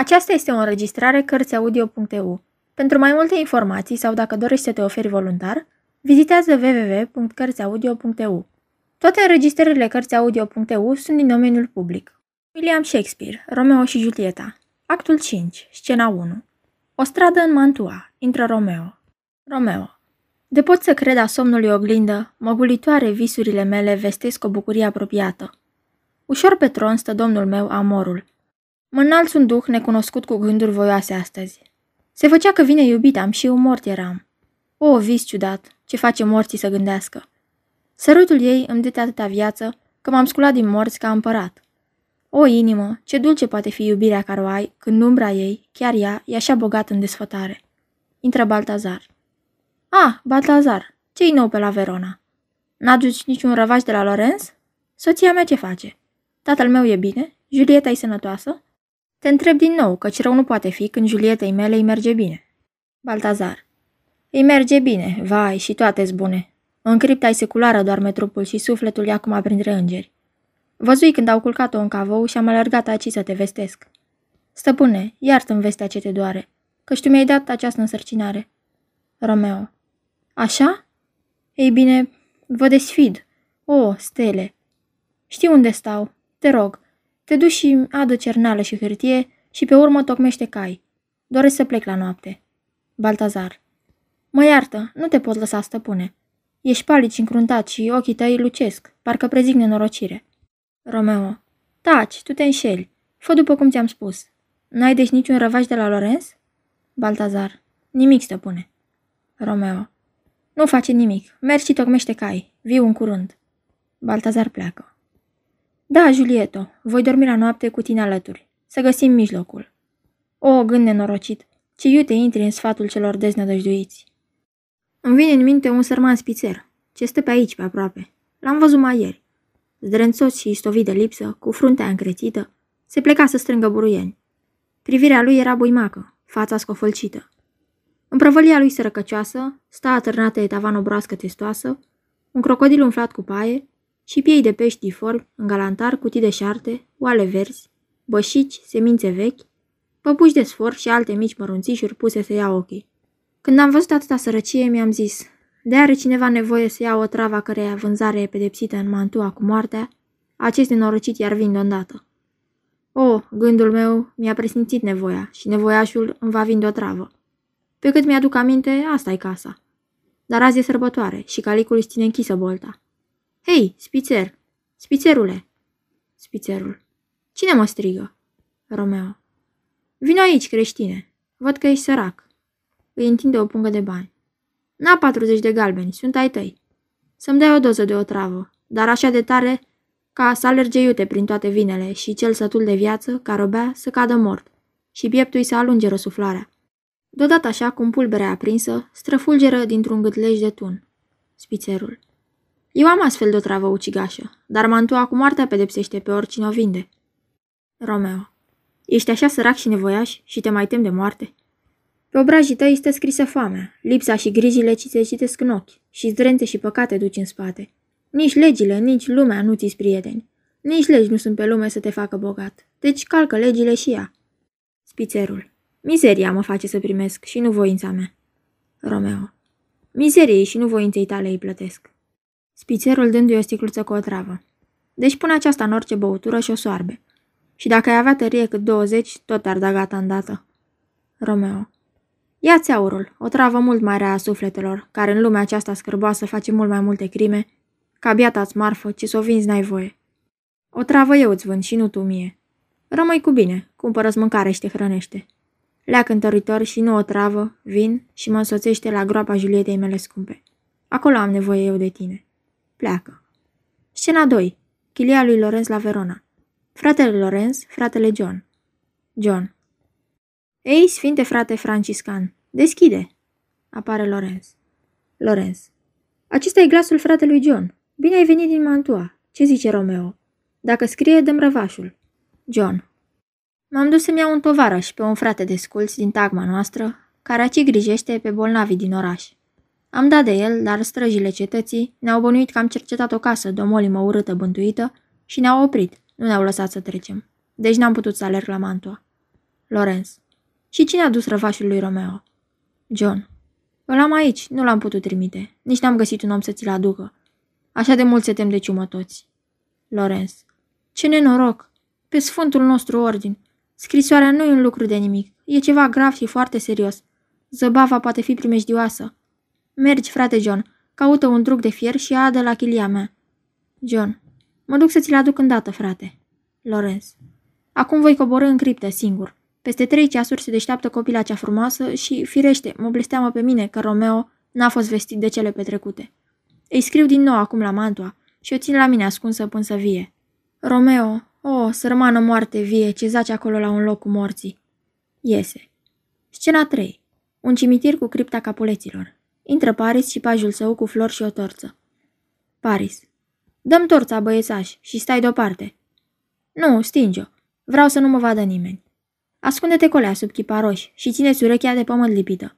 Aceasta este o înregistrare Cărțiaudio.eu. Pentru mai multe informații sau dacă dorești să te oferi voluntar, vizitează www.cărțiaudio.eu. Toate înregistrările Cărțiaudio.eu sunt din domeniul public. William Shakespeare, Romeo și Julieta Actul 5, scena 1 O stradă în Mantua, intră Romeo. Romeo De pot să cred a somnului oglindă, măgulitoare visurile mele vestesc o bucurie apropiată. Ușor pe tron stă domnul meu, amorul, Mă înalț un duh necunoscut cu gânduri voioase astăzi. Se făcea că vine iubita și eu mort eram. O, vis ciudat, ce face morții să gândească. Sărutul ei îmi dete atâta viață că m-am sculat din morți ca împărat. O inimă, ce dulce poate fi iubirea care o ai când umbra ei, chiar ea, e așa bogat în desfătare. Intră Baltazar. Ah, Baltazar, ce-i nou pe la Verona? N-aduci niciun răvaș de la Lorenz? Soția mea ce face? Tatăl meu e bine? Julieta e sănătoasă? Te întreb din nou, căci rău nu poate fi când Julietei mele îi merge bine. Baltazar. Îi merge bine, vai, și toate bune. În cripta seculară doarme trupul și sufletul e acum printre îngeri. Văzui când au culcat-o în cavou și am alergat aici să te vestesc. Stăpâne, iartă-mi vestea ce te doare, căci tu mi-ai dat această însărcinare. Romeo. Așa? Ei bine, vă desfid. O, stele. Știu unde stau. Te rog, te duci și adă cernală și hârtie și pe urmă tocmește cai. Doresc să plec la noapte. Baltazar. Mă iartă, nu te pot lăsa, stăpâne. Ești palid și încruntat și ochii tăi lucesc, parcă prezic nenorocire. Romeo. Taci, tu te înșeli. Fă după cum ți-am spus. N-ai deci niciun răvaș de la Lorenz? Baltazar. Nimic, stăpâne. Romeo. Nu face nimic. Mergi și tocmește cai. Viu în curând. Baltazar pleacă. Da, Julieto, voi dormi la noapte cu tine alături. Să găsim mijlocul. O, gând nenorocit, ce iute intri în sfatul celor deznădăjduiți. Îmi vine în minte un sărman spițer, ce stă pe aici, pe aproape. L-am văzut mai ieri. Zdrențos și istovit de lipsă, cu fruntea încrețită, se pleca să strângă buruieni. Privirea lui era buimacă, fața scofălcită. În prăvălia lui sărăcăcioasă, sta atârnată tavan broască testoasă, un crocodil umflat cu paie și piei de pești diformi, în galantar, cutii de șarte, oale verzi, bășici, semințe vechi, păpuși de sfor și alte mici mărunțișuri puse să ia ochii. Când am văzut atâta sărăcie, mi-am zis, de are cineva nevoie să ia o travă căreia vânzare e pedepsită în Mantua cu moartea, acest nenorocit iar vin îndată. O, gândul meu mi-a presimțit nevoia și nevoiașul îmi va vinde o travă. Pe cât mi-aduc aminte, asta e casa. Dar azi e sărbătoare și calicul își ține închisă bolta. Hei, spițer! Spițerule! Spițerul. Cine mă strigă? Romeo. Vino aici, creștine. Văd că ești sărac. Îi întinde o pungă de bani. N-a 40 de galbeni, sunt ai tăi. Să-mi dai o doză de o travă, dar așa de tare ca să alerge iute prin toate vinele și cel sătul de viață, ca robea, să cadă mort și pieptul să alunge răsuflarea. Deodată așa, cum pulberea aprinsă, străfulgeră dintr-un gâtlej de tun. Spițerul. Eu am astfel de o travă ucigașă, dar mantua cu moartea pedepsește pe oricine o vinde. Romeo. Ești așa sărac și nevoiaș și te mai tem de moarte? Pe obrajii tăi stă scrisă foamea, lipsa și grijile ci se citesc în ochi și zdrențe și păcate duci în spate. Nici legile, nici lumea nu ți prieteni. Nici legi nu sunt pe lume să te facă bogat. Deci calcă legile și ea. Spițerul. Mizeria mă face să primesc și nu voința mea. Romeo. Mizeriei și nu voinței tale îi plătesc. Spițerul dându-i o sticluță cu o travă. Deci pune aceasta în orice băutură și o soarbe. Și dacă ai avea tărie cât 20, tot ar da gata îndată. Romeo. Ia-ți aurul, o travă mult mai rea a sufletelor, care în lumea aceasta scârboasă face mult mai multe crime, ca biata-ți marfă, ce s o vinzi n-ai voie. O travă eu îți vând și nu tu mie. Rămâi cu bine, cumpără-ți mâncare și te hrănește. Lea cântăritor și nu o travă, vin și mă însoțește la groapa Julietei mele scumpe. Acolo am nevoie eu de tine. Pleacă. Scena 2. Chilia lui Lorenz la Verona. Fratele Lorenz, fratele John. John. Ei, sfinte frate franciscan, deschide! Apare Lorenz. Lorenz. Acesta e glasul fratelui John. Bine ai venit din Mantua. Ce zice Romeo? Dacă scrie, dăm răvașul. John. M-am dus să-mi iau un tovarăș pe un frate de sculți din tagma noastră, care aci grijește pe bolnavii din oraș. Am dat de el, dar străjile cetății ne-au bănuit că am cercetat o casă de o molimă urâtă bântuită și ne-au oprit, nu ne-au lăsat să trecem. Deci n-am putut să alerg la Mantua. Lorenz. Și cine a dus răvașul lui Romeo? John. Îl am aici, nu l-am putut trimite. Nici n-am găsit un om să ți-l aducă. Așa de mult se tem de ciumă toți. Lorenz. Ce nenoroc! Pe sfântul nostru ordin. Scrisoarea nu e un lucru de nimic. E ceva grav și foarte serios. Zăbava poate fi primejdioasă. Mergi, frate John, caută un drug de fier și adă la chilia mea. John. Mă duc să ți-l aduc îndată, frate. Lorenz. Acum voi coborâ în criptă, singur. Peste trei ceasuri se deșteaptă copila cea frumoasă și, firește, mă blesteamă pe mine că Romeo n-a fost vestit de cele petrecute. Îi scriu din nou acum la Mantua și o țin la mine ascunsă până să vie. Romeo, o, oh, sărmană moarte vie, ce zace acolo la un loc cu morții. Iese. Scena 3. Un cimitir cu cripta capuleților. Intră Paris și pajul său cu flori și o torță. Paris. Dăm torța, băiețaș, și stai deoparte. Nu, stinge-o. Vreau să nu mă vadă nimeni. Ascunde-te colea sub chiparoși și țineți urechea de pământ lipită.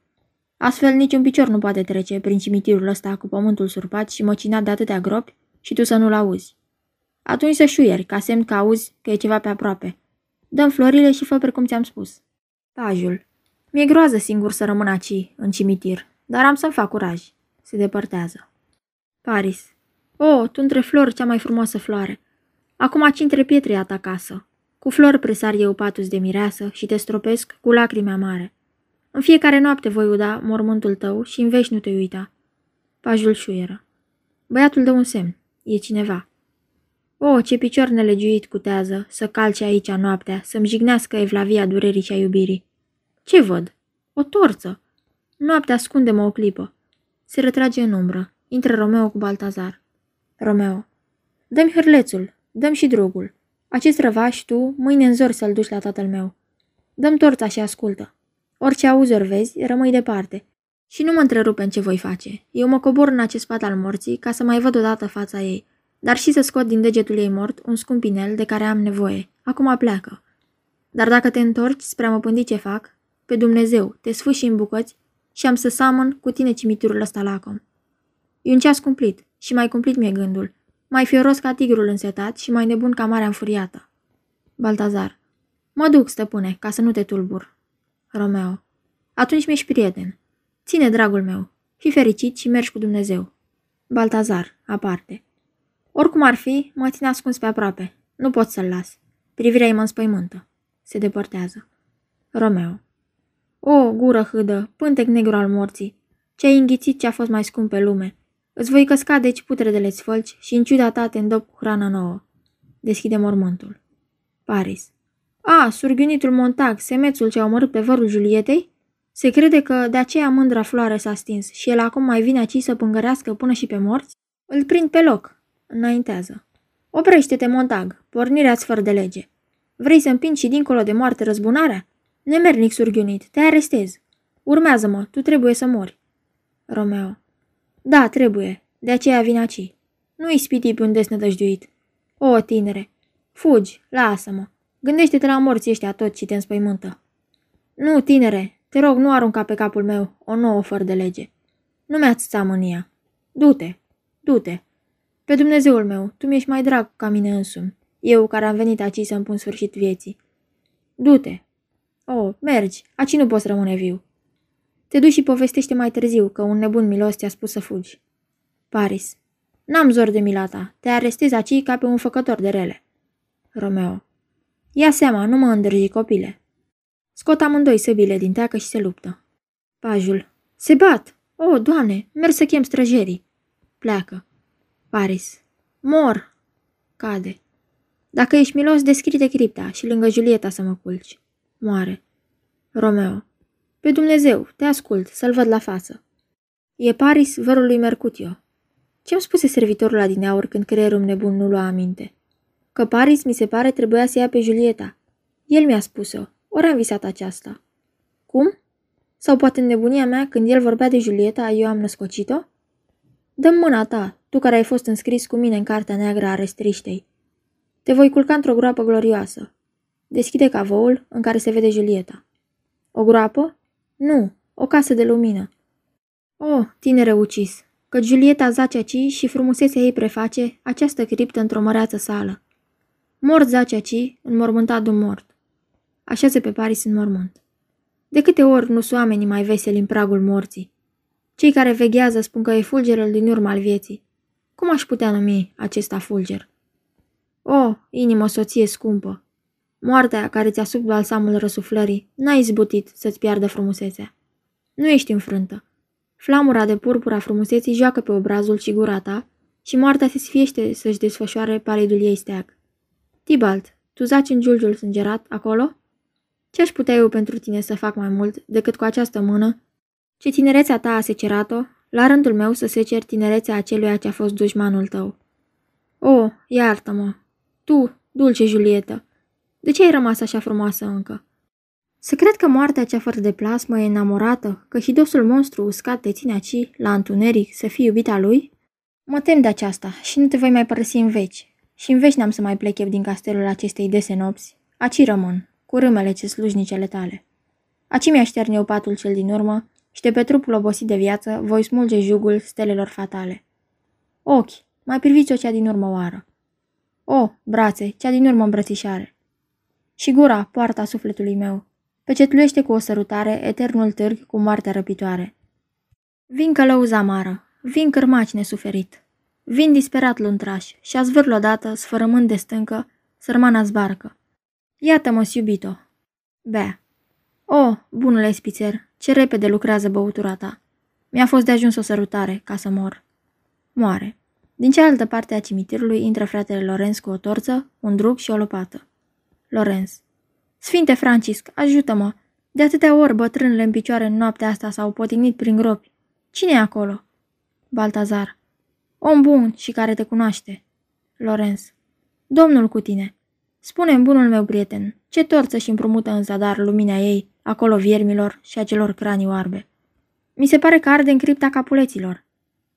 Astfel niciun picior nu poate trece prin cimitirul ăsta cu pământul surpat și măcinat de atâtea gropi și tu să nu-l auzi. Atunci să șuieri, ca semn că auzi că e ceva pe aproape. Dăm florile și fă precum ți-am spus. Pajul. Mi-e groază singur să rămân aici, în cimitir, dar am să-mi fac curaj. Se depărtează. Paris. O, tu între flori cea mai frumoasă floare. Acum aci între pietre a ta casă. Cu flori presar eu patus de mireasă și te stropesc cu lacrimi amare. În fiecare noapte voi uda mormântul tău și în vești nu te uita. Pajul șuieră. Băiatul dă un semn. E cineva. O, ce picior nelegiuit cutează să calce aici noaptea, să-mi jignească evlavia durerii și a iubirii. Ce văd? O torță. Noaptea ascunde-mă o clipă. Se retrage în umbră. Intră Romeo cu Baltazar. Romeo. Dă-mi hârlețul, dăm și drugul. Acest răvaș tu, mâine în zor să-l duci la tatăl meu. Dăm torța și ascultă. Orice auzi ori vezi, rămâi departe. Și nu mă întrerupe în ce voi face. Eu mă cobor în acest pat al morții ca să mai văd odată fața ei, dar și să scot din degetul ei mort un scumpinel de care am nevoie. Acum pleacă. Dar dacă te întorci spre a mă pândi ce fac, pe Dumnezeu, te sfâși în bucăți și am să samăn cu tine cimitirul ăsta lacom. E un ceas cumplit și mai cumplit mi-e gândul. Mai fioros ca tigrul însetat și mai nebun ca marea înfuriată. Baltazar. Mă duc, stăpâne, ca să nu te tulbur. Romeo. Atunci mi-ești prieten. Ține, dragul meu. Fi fericit și mergi cu Dumnezeu. Baltazar, aparte. Oricum ar fi, mă ține ascuns pe aproape. Nu pot să-l las. Privirea îi mă înspăimântă. Se depărtează. Romeo. O, gură hâdă, pântec negru al morții. Ce-ai înghițit ce a fost mai scump pe lume. Îți voi căsca deci putredele-ți fălci și în ciuda ta te îndop cu hrana nouă. Deschide mormântul. Paris. A, surghiunitul Montag, semețul ce a omorât pe vărul Julietei? Se crede că de aceea mândra floare s-a stins și el acum mai vine aici să pângărească până și pe morți? Îl prind pe loc. Înaintează. Oprește-te, Montag, pornirea-ți fără de lege. Vrei să împingi și dincolo de moarte răzbunarea? Nemernic surghiunit, te arestez. Urmează-mă, tu trebuie să mori. Romeo. Da, trebuie. De aceea vin aici. Nu ispiti pe un desnădăjduit. O, tinere, fugi, lasă-mă. Gândește-te la morții ăștia tot și te înspăimântă. Nu, tinere, te rog, nu arunca pe capul meu o nouă fără de lege. Nu mi-ați mânia. Du-te, du-te. Pe Dumnezeul meu, tu mi-ești mai drag ca mine însumi. Eu care am venit aici să-mi pun sfârșit vieții. Du-te. O, mergi, aici nu poți rămâne viu. Te duci și povestește mai târziu că un nebun milos ți-a spus să fugi. Paris. N-am zor de milata. Te arestezi aici ca pe un făcător de rele. Romeo. Ia seama, nu mă îndrăgi, copile. Scot amândoi săbile din teacă și se luptă. Pajul. Se bat! O, oh, doamne, merg să chem străjerii. Pleacă. Paris. Mor. Cade. Dacă ești milos, deschide cripta și lângă Julieta să mă culci. Moare. Romeo. Pe Dumnezeu, te ascult, să-l văd la față. E Paris, vărul lui Mercutio. Ce-mi spuse servitorul adineaur când creierul nebun nu lua aminte? Că Paris, mi se pare, trebuia să ia pe Julieta. El mi-a spus-o. Ori am visat aceasta. Cum? Sau poate în nebunia mea, când el vorbea de Julieta, eu am născocit-o? Dă-mi mâna ta, tu care ai fost înscris cu mine în cartea neagră a restriștei. Te voi culca într-o groapă glorioasă. Deschide cavoul în care se vede Julieta. O groapă? Nu, o casă de lumină. Oh, tinere ucis, că Julieta zace aici și frumusețea ei preface această criptă într-o măreață sală. Mort zace aici, înmormântat un mort. așează pe Paris în mormânt. De câte ori nu sunt oamenii mai veseli în pragul morții? Cei care veghează spun că e fulgerul din urma al vieții. Cum aș putea numi acesta fulger? O, inimă soție scumpă! Moartea care ți-a sub balsamul răsuflării n-a izbutit să-ți piardă frumusețea. Nu ești înfrântă. Flamura de purpura frumuseții joacă pe obrazul și gura ta și moartea se sfiește să-și desfășoare palidul ei steag. Tibalt, tu zaci în giulgiul sângerat acolo? Ce aș putea eu pentru tine să fac mai mult decât cu această mână, ce tinerețea ta a secerat-o, la rândul meu să secer tinerețea aceluia ce a fost dușmanul tău. O, iartă-mă! Tu, dulce Julietă, de ce ai rămas așa frumoasă încă? Să cred că moartea cea fără de plasmă e enamorată, că hidosul monstru uscat te ține aici, la întuneric, să fii iubita lui? Mă tem de aceasta și nu te voi mai părăsi în veci. Și în veci n-am să mai plec eu din castelul acestei dese nopți. Aci rămân, cu râmele ce slujnicele tale. Aci mi-a șterne eu patul cel din urmă și de pe trupul obosit de viață voi smulge jugul stelelor fatale. Ochi, mai priviți-o cea din urmă oară. O, brațe, cea din urmă îmbrățișare. Și gura, poarta sufletului meu, pecetluiește cu o sărutare eternul târg cu moartea răpitoare. Vin călăuza amară, vin cârmaci nesuferit, vin disperat luntraș și a zvârl odată, sfărămând de stâncă, sărmana zbarcă. Iată-mă, iubito. Bea. O, bunule spițer, ce repede lucrează băutura ta. Mi-a fost de ajuns o sărutare, ca să mor. Moare. Din cealaltă parte a cimitirului intră fratele Lorenz cu o torță, un drug și o lopată. Lorenz. Sfinte Francisc, ajută-mă! De atâtea ori bătrânele în picioare în noaptea asta s-au potignit prin gropi. Cine e acolo? Baltazar. Om bun și care te cunoaște. Lorenz. Domnul cu tine. spune bunul meu prieten, ce torță și împrumută în zadar lumina ei, acolo viermilor și acelor cranii oarbe. Mi se pare că arde în cripta capuleților.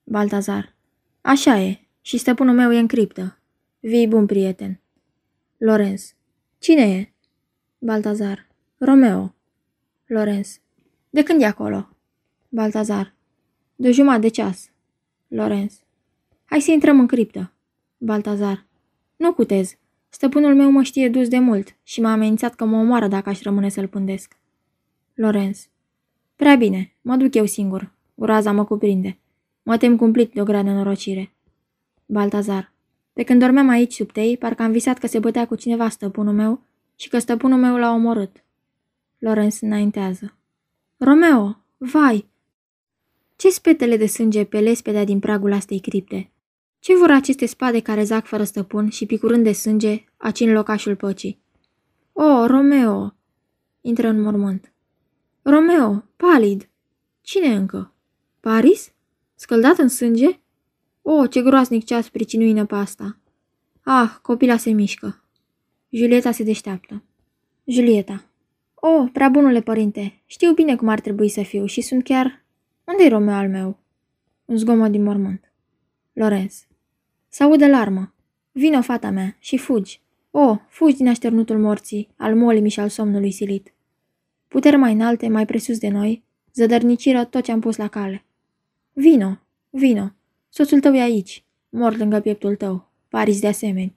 Baltazar. Așa e, și stăpânul meu e în criptă. Vii bun prieten. Lorenz. Cine e? Baltazar. Romeo. Lorenz. De când e acolo? Baltazar. De jumătate de ceas. Lorenz. Hai să intrăm în criptă. Baltazar. Nu cutez. Stăpânul meu mă știe dus de mult și m-a amenințat că mă omoară dacă aș rămâne să-l pândesc. Lorenz. Prea bine, mă duc eu singur. Groaza mă cuprinde. Mă tem cumplit de o grea nenorocire. Baltazar. Pe când dormeam aici sub tei, parcă am visat că se bătea cu cineva stăpânul meu și că stăpânul meu l-a omorât. Lorenz înaintează. Romeo, vai! Ce spetele de sânge pe lespedea din pragul astei cripte? Ce vor aceste spade care zac fără stăpân și picurând de sânge, aci în locașul păcii? O, Romeo! Intră în mormânt. Romeo, palid! Cine încă? Paris? Scăldat în sânge? O, ce groasnic ceas pricinuină pe asta! Ah, copila se mișcă. Julieta se deșteaptă. Julieta. O, prea bunule părinte, știu bine cum ar trebui să fiu și sunt chiar... Unde-i Romeo al meu? Un zgomot din mormânt. Lorenz. Se aude larmă. Vino, fata mea, și fugi. O, fugi din așternutul morții, al molimii și al somnului silit. Puteri mai înalte, mai presus de noi, zădărniciră tot ce am pus la cale. Vino, vino, soțul tău e aici, mor lângă pieptul tău, Paris de asemenea.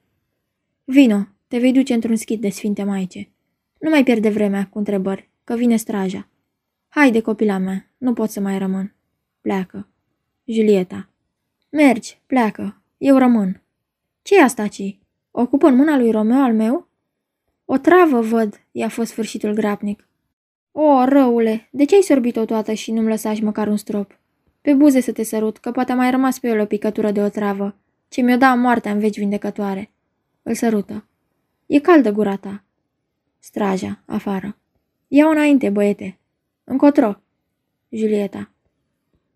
Vino, te vei duce într-un schid de sfinte maice. Nu mai pierde vremea cu întrebări, că vine straja. Haide, copila mea, nu pot să mai rămân. Pleacă. Julieta. Mergi, pleacă. Eu rămân. ce e asta, ci? Ocupă în mâna lui Romeo al meu? O travă, văd, i-a fost sfârșitul grapnic. O, răule, de ce ai sorbit-o toată și nu-mi lăsași măcar un strop? Pe buze să te sărut, că poate a mai rămas pe el o picătură de o travă, ce mi-o da moartea în veci vindecătoare. Îl sărută. E caldă gura ta. Straja, afară. Ia-o înainte, băiete. Încotro. Julieta.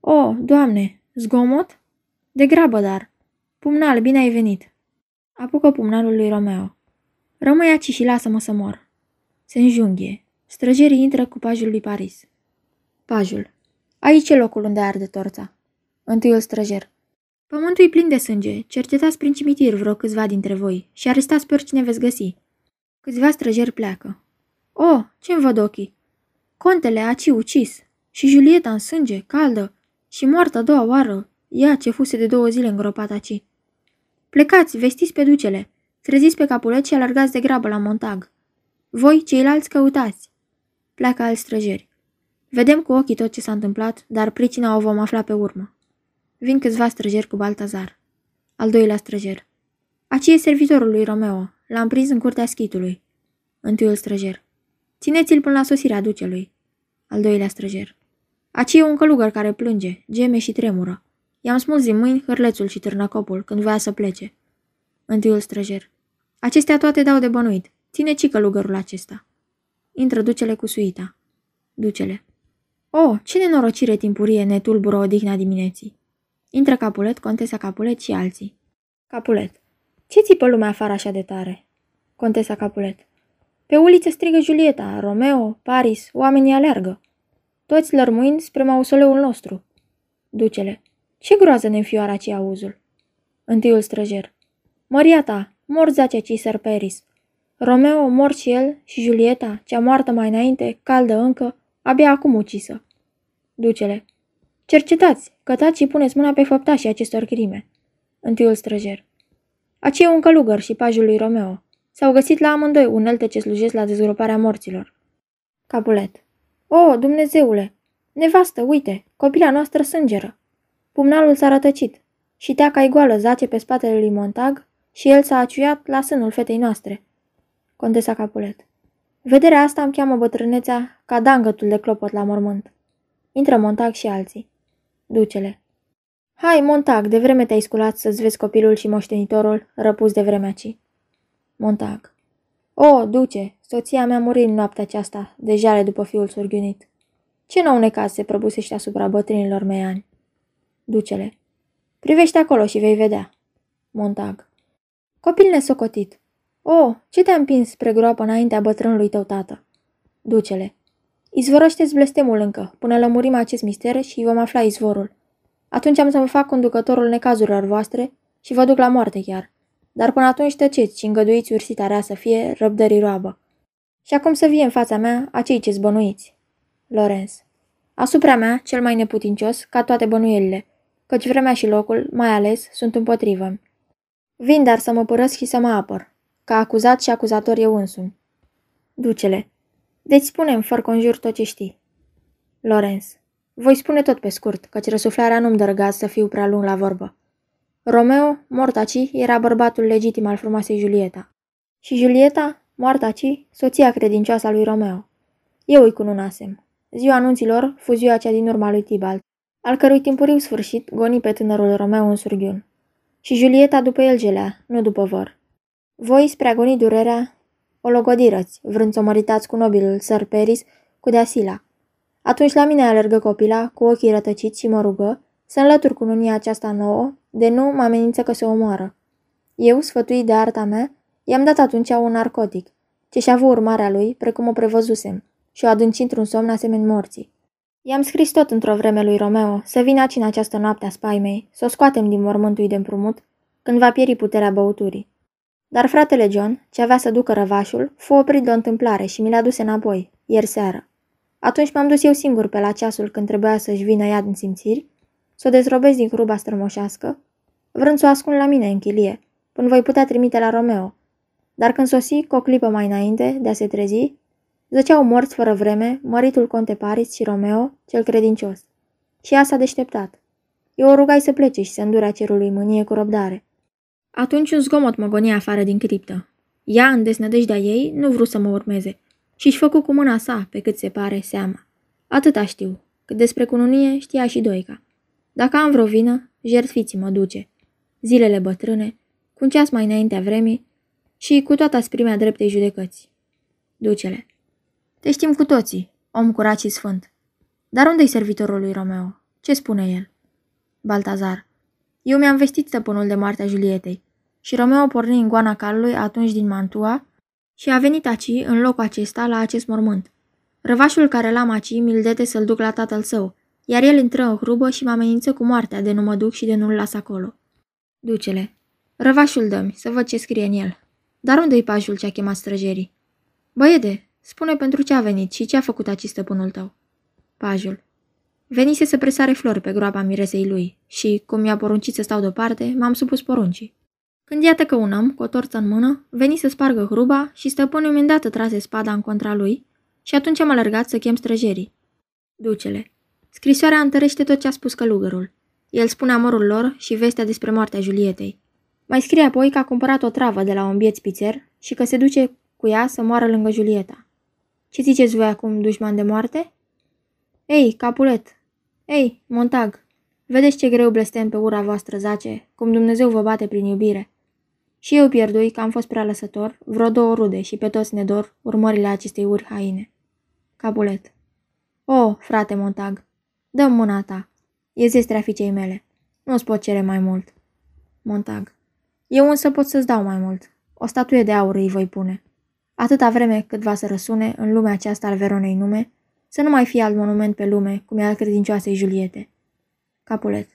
O, doamne, zgomot? De grabă, dar. Pumnal, bine ai venit. Apucă pumnalul lui Romeo. Rămâi aici și lasă-mă să mor. Se înjunghie. Străjerii intră cu pajul lui Paris. Pajul. Aici e locul unde arde torța. Întâiul străjer. Pământul e plin de sânge. Cercetați prin cimitir vreo câțiva dintre voi și arestați pe oricine veți găsi. Câțiva străjeri pleacă. O, ce-mi văd ochii? Contele aci ucis și Julieta în sânge, caldă și moartă a doua oară, ea ce fuse de două zile îngropat aci. Plecați, vestiți pe ducele, treziți pe capulet și alergați de grabă la montag. Voi, ceilalți, căutați. Pleacă alți străjeri. Vedem cu ochii tot ce s-a întâmplat, dar pricina o vom afla pe urmă. Vin câțiva străjeri cu Baltazar. Al doilea străjer. Aci e servitorul lui Romeo. L-am prins în curtea schitului. Întâiul străjer. Țineți-l până la sosirea ducelui. Al doilea străjer. Aci e un călugăr care plânge, geme și tremură. I-am smuls din mâini hârlețul și târnăcopul când voia să plece. Întâiul străjer. Acestea toate dau de bănuit. Ține ci călugărul acesta. Intră ducele cu suita. Ducele. O, ce nenorocire timpurie ne tulbură odihna dimineții. Intră Capulet, Contesa Capulet și alții. Capulet. Ce țipă lumea afară așa de tare? Contesa Capulet. Pe uliță strigă Julieta, Romeo, Paris, oamenii alergă. Toți lărmuind spre mausoleul nostru. Ducele. Ce groază ne înfioară aci auzul? Întâiul străjer. Măria ta, mor zacea Cisar Peris. Romeo mor și el și Julieta, cea moartă mai înainte, caldă încă, abia acum ucisă. Ducele. Cercetați, cătați și puneți mâna pe făptașii acestor crime. Întâiul străjer. Aci e un călugăr și pajul lui Romeo. S-au găsit la amândoi unelte ce slujesc la dezgroparea morților. Capulet. O, Dumnezeule! Nevastă, uite, copila noastră sângeră. Pumnalul s-a rătăcit și teaca goală zace pe spatele lui Montag și el s-a aciuiat la sânul fetei noastre. Contesa Capulet. Vederea asta îmi cheamă bătrânețea ca dangătul de clopot la mormânt. Intră Montag și alții. Ducele. Hai, Montag, de vreme te-ai sculat să-ți vezi copilul și moștenitorul, răpus de vremea ci. Montag. O, duce, soția mea muri în noaptea aceasta, de jale după fiul surghiunit. Ce nou necaz se prăbusește asupra bătrânilor mei ani? Ducele. Privește acolo și vei vedea. Montag. Copil nesocotit. O, ce te-a împins spre groapă înaintea bătrânului tău tată? Ducele. Izvorăște-ți blestemul încă, până lămurim acest mister și vom afla izvorul. Atunci am să mă fac conducătorul necazurilor voastre și vă duc la moarte chiar. Dar până atunci tăceți și îngăduiți ursita rea să fie răbdării roabă. Și acum să vie în fața mea acei ce zbănuiți. Lorenz. Asupra mea, cel mai neputincios, ca toate bănuielile, căci vremea și locul, mai ales, sunt împotrivă. Vin dar să mă părăsc și să mă apăr, ca acuzat și acuzator eu însumi. Ducele. Deci spune fără conjur tot ce știi. Lorenz. Voi spune tot pe scurt, căci răsuflarea nu-mi dă răgaz să fiu prea lung la vorbă. Romeo, mortaci, era bărbatul legitim al frumoasei Julieta. Și Julieta, mortaci, soția credincioasă a lui Romeo. Eu îi cununasem. Ziua anunților fu ziua cea din urma lui Tibalt, al cărui timpuriu sfârșit goni pe tânărul Romeo în surghiun. Și Julieta după el gelea, nu după vor. Voi, spre agoni durerea, o logodirăți, vrând să o măritați cu nobilul Sir Peris, cu Deasila. Atunci la mine alergă copila, cu ochii rătăciți și mă rugă, să înlătur cu nunia aceasta nouă, de nu mă amenință că se omoară. Eu, sfătuit de arta mea, i-am dat atunci un narcotic, ce și-a avut urmarea lui, precum o prevăzusem, și o adânci într-un somn asemeni morții. I-am scris tot într-o vreme lui Romeo să vină aici în această noapte a spaimei, să o scoatem din mormântul de împrumut, când va pieri puterea băuturii. Dar fratele John, ce avea să ducă răvașul, fu oprit de o întâmplare și mi l-a dus înapoi, ieri seară. Atunci m-am dus eu singur pe la ceasul când trebuia să-și vină ea din simțiri, să o dezrobesc din hruba strămoșească, vrând să o ascund la mine în chilie, până voi putea trimite la Romeo. Dar când sosi, cu o clipă mai înainte de a se trezi, zăceau morți fără vreme măritul conte Paris și Romeo, cel credincios. Și ea s-a deșteptat. Eu o rugai să plece și să îndure cerului mânie cu răbdare. Atunci un zgomot mă gonia afară din criptă. Ea, în desnădejdea ei, nu vrut să mă urmeze și-și făcu cu mâna sa, pe cât se pare, seama. Atâta știu, că despre cununie știa și Doica. Dacă am vreo vină, jertfiți mă duce. Zilele bătrâne, cu un ceas mai înaintea vremii și cu toată asprimea dreptei judecăți. Ducele. Te știm cu toții, om curat și sfânt. Dar unde-i servitorul lui Romeo? Ce spune el? Baltazar. Eu mi-am vestit stăpânul de moartea Julietei și Romeo porni în goana calului atunci din Mantua și a venit aci, în locul acesta, la acest mormânt. Răvașul care l-am aci mi-l dete să-l duc la tatăl său, iar el intră în hrubă și mă amenință cu moartea de nu mă duc și de nu-l las acolo. Ducele, răvașul dă să văd ce scrie în el. Dar unde-i pajul ce a chemat străjerii? Băiede, spune pentru ce a venit și ce a făcut aci stăpânul tău. Pajul. Venise să presare flori pe groapa miresei lui și, cum mi-a poruncit să stau deoparte, m-am supus poruncii. când iată că un om, cu o torță în mână, veni să spargă hruba și stăpânul îndată trase spada în contra lui și atunci am alergat să chem străjerii. Ducele. Scrisoarea întărește tot ce a spus călugărul. El spune amorul lor și vestea despre moartea Julietei. Mai scrie apoi că a cumpărat o travă de la un biet spițer și că se duce cu ea să moară lângă Julieta. Ce ziceți voi acum, dușman de moarte? Ei, Capulet! Ei, Montag! Vedeți ce greu blestem pe ura voastră zace, cum Dumnezeu vă bate prin iubire. Și eu pierdui că am fost prea lăsător, vreo două rude și pe toți ne dor urmările acestei uri haine. Capulet. O, frate Montag, dă mâna ta. E zestrea fiicei mele. Nu-ți pot cere mai mult. Montag. Eu însă pot să-ți dau mai mult. O statuie de aur îi voi pune. Atâta vreme cât va să răsune în lumea aceasta al Veronei nume, să nu mai fie alt monument pe lume, cum e al credincioasei Juliete. Capulet.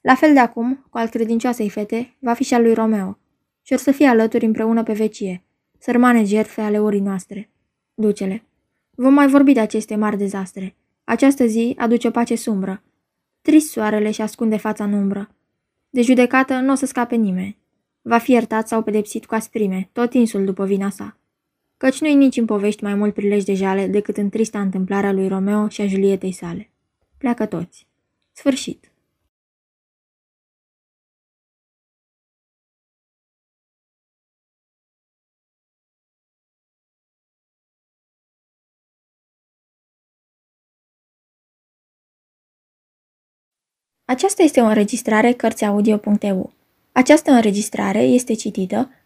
La fel de acum, cu al credincioasei fete, va fi și al lui Romeo, și or să fie alături împreună pe vecie, sărmane jertfe ale urii noastre. Ducele. Vom mai vorbi de aceste mari dezastre. Această zi aduce pace sumbră. Trist soarele și ascunde fața în umbră. De judecată nu o să scape nimeni. Va fi iertat sau pedepsit cu asprime, tot insul după vina sa. Căci nu-i nici în povești mai mult prilej de jale decât în trista întâmplare a lui Romeo și a Julietei sale. Pleacă toți. Sfârșit. Aceasta este o înregistrare Cărțiaudio.eu. Această înregistrare este citită